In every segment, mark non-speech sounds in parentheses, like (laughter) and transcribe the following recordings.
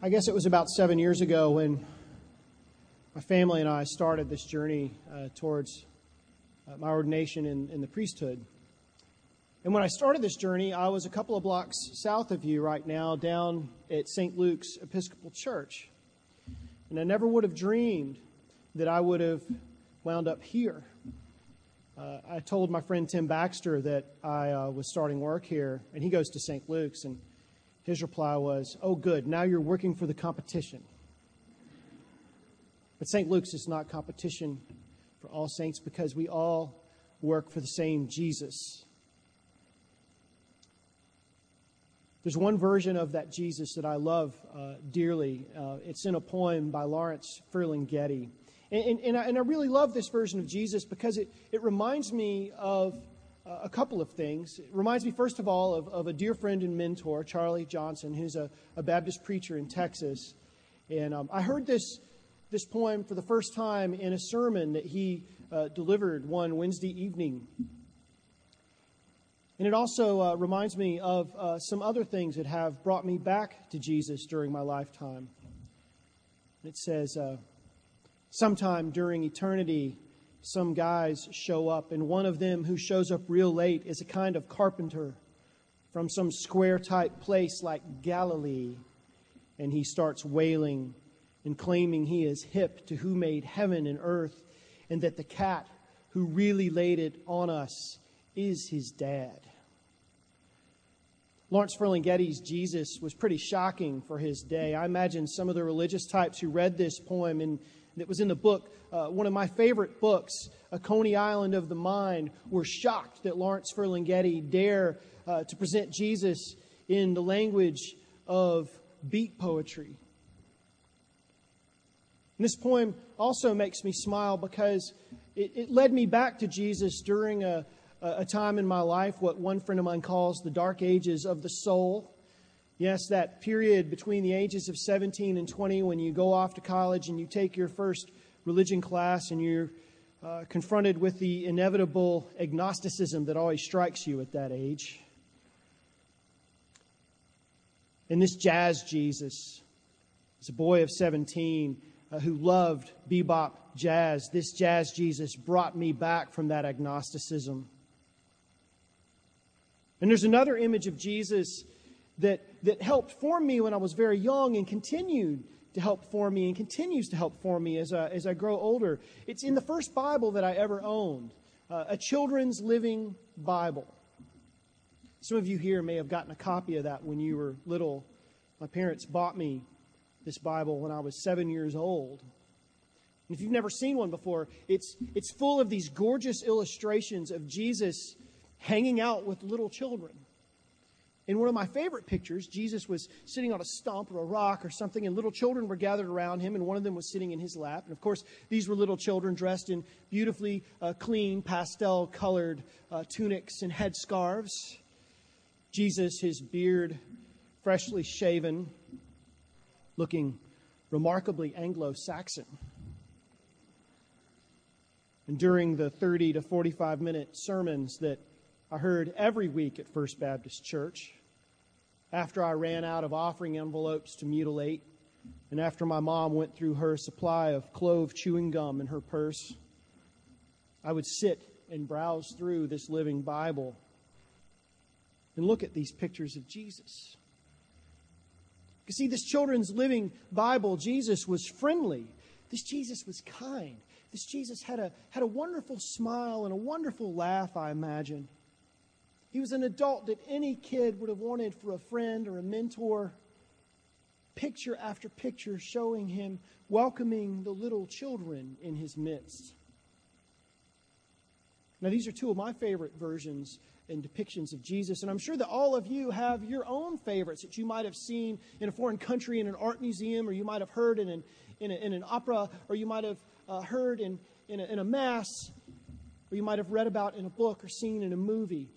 I guess it was about seven years ago when my family and I started this journey uh, towards uh, my ordination in, in the priesthood. And when I started this journey, I was a couple of blocks south of you right now, down at St. Luke's Episcopal Church. And I never would have dreamed that I would have wound up here. Uh, I told my friend Tim Baxter that I uh, was starting work here, and he goes to St. Luke's, and his reply was, Oh, good, now you're working for the competition. But St. Luke's is not competition for all saints because we all work for the same Jesus. There's one version of that Jesus that I love uh, dearly. Uh, it's in a poem by Lawrence Ferlinghetti. And, and, and, I, and, I, really love this version of Jesus because it, it reminds me of a couple of things. It reminds me, first of all, of, of a dear friend and mentor, Charlie Johnson, who's a, a Baptist preacher in Texas. And um, I heard this, this poem for the first time in a sermon that he uh, delivered one Wednesday evening. And it also uh, reminds me of uh, some other things that have brought me back to Jesus during my lifetime. It says, uh, sometime during eternity, some guys show up, and one of them who shows up real late is a kind of carpenter from some square type place like Galilee. And he starts wailing and claiming he is hip to who made heaven and earth, and that the cat who really laid it on us is his dad. Lawrence Ferlinghetti's Jesus was pretty shocking for his day. I imagine some of the religious types who read this poem and that was in the book, uh, one of my favorite books, A Coney Island of the Mind, were shocked that Lawrence Ferlinghetti dare uh, to present Jesus in the language of beat poetry. And this poem also makes me smile because it, it led me back to Jesus during a, a time in my life, what one friend of mine calls the dark ages of the soul. Yes, that period between the ages of 17 and 20 when you go off to college and you take your first religion class and you're uh, confronted with the inevitable agnosticism that always strikes you at that age. And this jazz Jesus is a boy of 17 uh, who loved bebop jazz. This jazz Jesus brought me back from that agnosticism. And there's another image of Jesus that, that helped form me when I was very young and continued to help form me and continues to help form me as I, as I grow older. It's in the first Bible that I ever owned, uh, a children's living Bible. Some of you here may have gotten a copy of that when you were little. My parents bought me this Bible when I was seven years old. And if you've never seen one before, it's, it's full of these gorgeous illustrations of Jesus hanging out with little children. In one of my favorite pictures, Jesus was sitting on a stump or a rock or something, and little children were gathered around him, and one of them was sitting in his lap. And of course, these were little children dressed in beautifully uh, clean, pastel colored uh, tunics and headscarves. Jesus, his beard freshly shaven, looking remarkably Anglo Saxon. And during the 30 to 45 minute sermons that I heard every week at First Baptist Church, after I ran out of offering envelopes to mutilate, and after my mom went through her supply of clove chewing gum in her purse, I would sit and browse through this living Bible and look at these pictures of Jesus. You see, this children's living Bible, Jesus was friendly. This Jesus was kind. This Jesus had a, had a wonderful smile and a wonderful laugh, I imagine. He was an adult that any kid would have wanted for a friend or a mentor. Picture after picture showing him welcoming the little children in his midst. Now, these are two of my favorite versions and depictions of Jesus, and I'm sure that all of you have your own favorites that you might have seen in a foreign country in an art museum, or you might have heard in an, in, a, in an opera, or you might have uh, heard in, in a, in a mass, or you might have read about in a book or seen in a movie.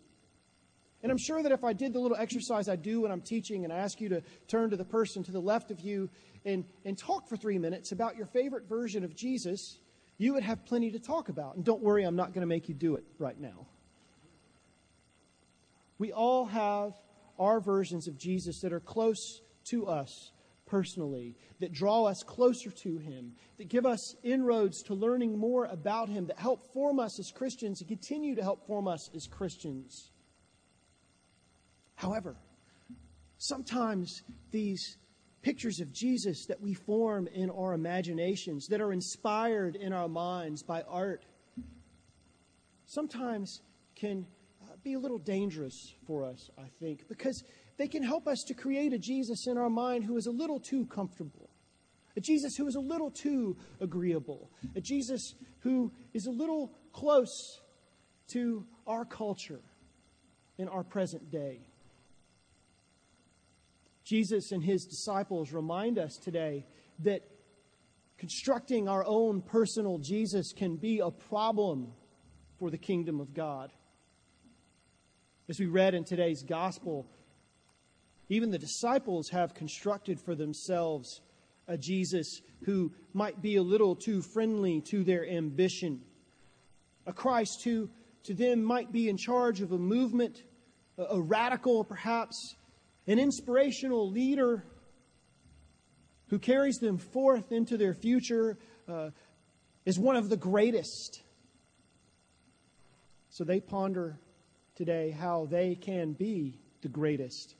And I'm sure that if I did the little exercise I do when I'm teaching and I ask you to turn to the person to the left of you and, and talk for three minutes about your favorite version of Jesus, you would have plenty to talk about. And don't worry, I'm not going to make you do it right now. We all have our versions of Jesus that are close to us personally, that draw us closer to Him, that give us inroads to learning more about Him, that help form us as Christians and continue to help form us as Christians. However, sometimes these pictures of Jesus that we form in our imaginations, that are inspired in our minds by art, sometimes can uh, be a little dangerous for us, I think, because they can help us to create a Jesus in our mind who is a little too comfortable, a Jesus who is a little too agreeable, a Jesus who is a little close to our culture in our present day. Jesus and his disciples remind us today that constructing our own personal Jesus can be a problem for the kingdom of God. As we read in today's gospel, even the disciples have constructed for themselves a Jesus who might be a little too friendly to their ambition, a Christ who to them might be in charge of a movement, a radical perhaps, an inspirational leader who carries them forth into their future uh, is one of the greatest. So they ponder today how they can be the greatest.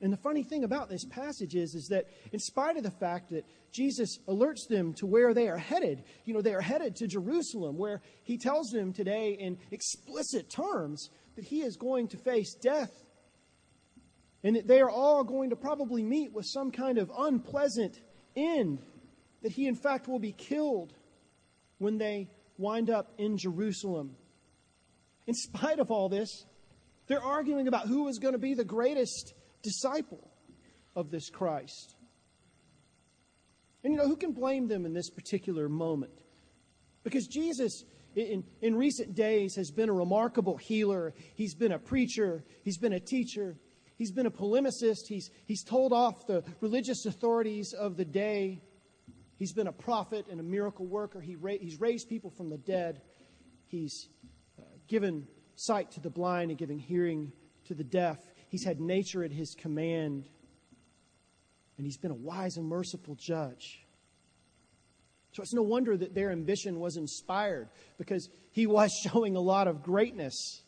And the funny thing about this passage is, is that in spite of the fact that Jesus alerts them to where they are headed, you know, they are headed to Jerusalem, where he tells them today in explicit terms that he is going to face death and that they are all going to probably meet with some kind of unpleasant end, that he, in fact, will be killed when they wind up in Jerusalem. In spite of all this, they're arguing about who is going to be the greatest disciple of this Christ. And you know, who can blame them in this particular moment? Because Jesus, in, in recent days, has been a remarkable healer. He's been a preacher. He's been a teacher. He's been a polemicist. He's, he's told off the religious authorities of the day. He's been a prophet and a miracle worker. He ra- he's raised people from the dead. He's uh, given sight to the blind and giving hearing to the deaf. He's had nature at his command. And he's been a wise and merciful judge. So it's no wonder that their ambition was inspired because he was (laughs) showing a lot of greatness.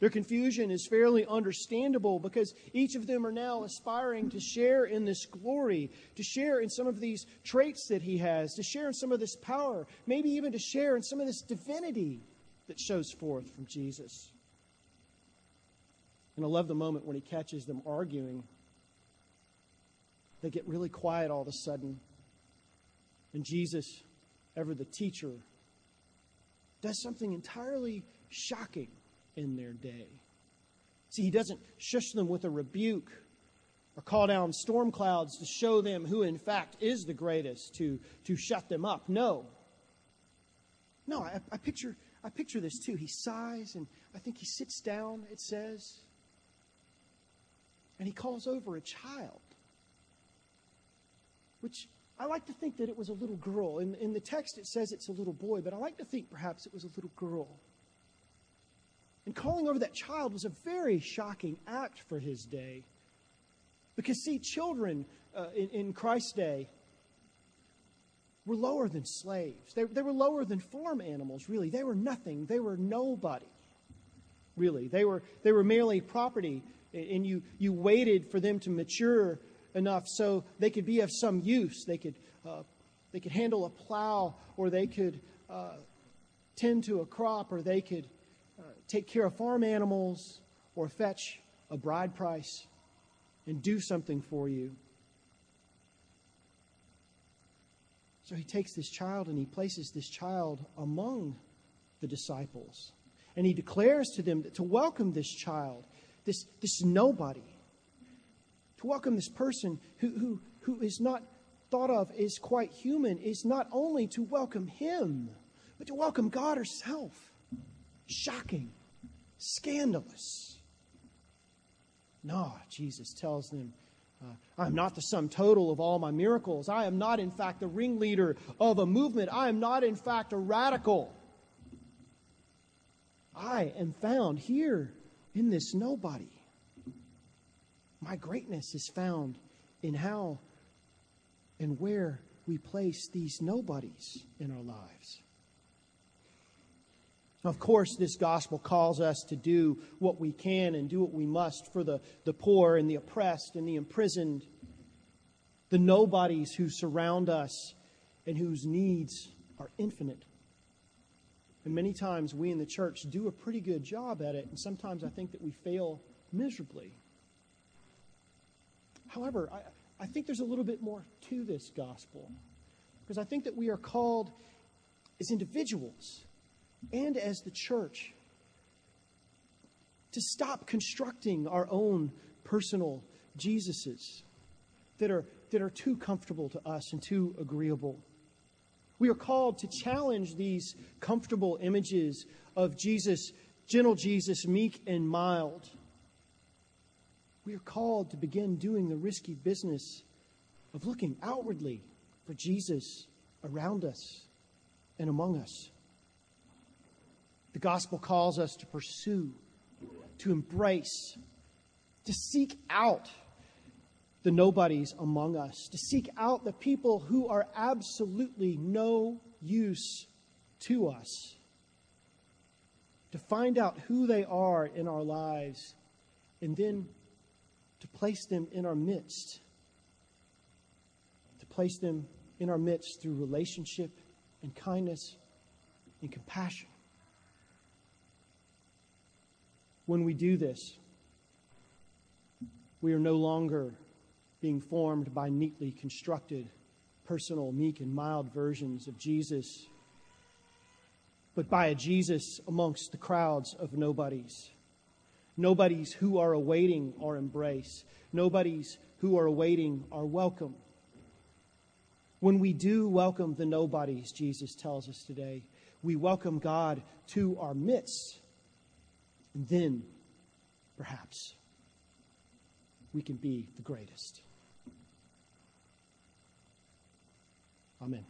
Their confusion is fairly understandable because each of them are now aspiring to share in this glory, to share in some of these traits that he has, to share in some of this power, maybe even to share in some of this divinity that shows forth from Jesus. And I love the moment when he catches them arguing. They get really quiet all of a sudden. And Jesus, ever the teacher, does something entirely shocking in their day. See, he doesn't shush them with a rebuke or call down storm clouds to show them who, in fact, is the greatest, to, to shut them up. No. No, I, I, picture, I picture this too. He sighs, and I think he sits down, it says, and he calls over a child, which I like to think that it was a little girl. In, in the text, it says it's a little boy, but I like to think perhaps it was a little girl. And calling over that child was a very shocking act for his day. Because, see, children uh, in, in, Christ's day were lower than slaves. They, they were lower than farm animals, really. They were nothing. They were nobody, really. They were, they were merely property, and you, you waited for them to mature enough so they could be of some use. They could, uh, they could handle a plow, or they could uh, tend to a crop, or they could take care of farm animals or fetch a bride price and do something for you. So he takes this child and he places this child among the disciples. And he declares to them to welcome this child, this, this nobody, to welcome this person who, who, who is not thought of as quite human, is not only to welcome him, but to welcome God herself. Shocking, scandalous. No, Jesus tells them, uh, I'm not the sum total of all my miracles. I am not, in fact, the ringleader of a movement. I am not, in fact, a radical. I am found here in this nobody. My greatness is found in how and where we place these nobodies in our lives. Of course, this gospel calls us to do what we can and do what we must for the, the poor and the oppressed and the imprisoned, the nobodies who surround us and whose needs are infinite. And many times we in the church do a pretty good job at it, and sometimes I think that we fail miserably. However, I, I think there's a little bit more to this gospel because I think that we are called as individuals and as the church to stop constructing our own personal Jesuses that are, that are too comfortable to us and too agreeable. We are called to challenge these comfortable images of Jesus, gentle Jesus, meek and mild. We are called to begin doing the risky business of looking outwardly for Jesus around us and among us. The gospel calls us to pursue, to embrace, to seek out the nobodies among us, to seek out the people who are absolutely no use to us, to find out who they are in our lives, and then to place them in our midst, to place them in our midst through relationship and kindness and compassion. When we do this, we are no longer being formed by neatly constructed, personal, meek, and mild versions of Jesus, but by a Jesus amongst the crowds of nobodies. Nobodies who are awaiting our embrace, nobodies who are awaiting our welcome. When we do welcome the nobodies, Jesus tells us today, we welcome God to our midst and then, perhaps, we can be the greatest. Amen.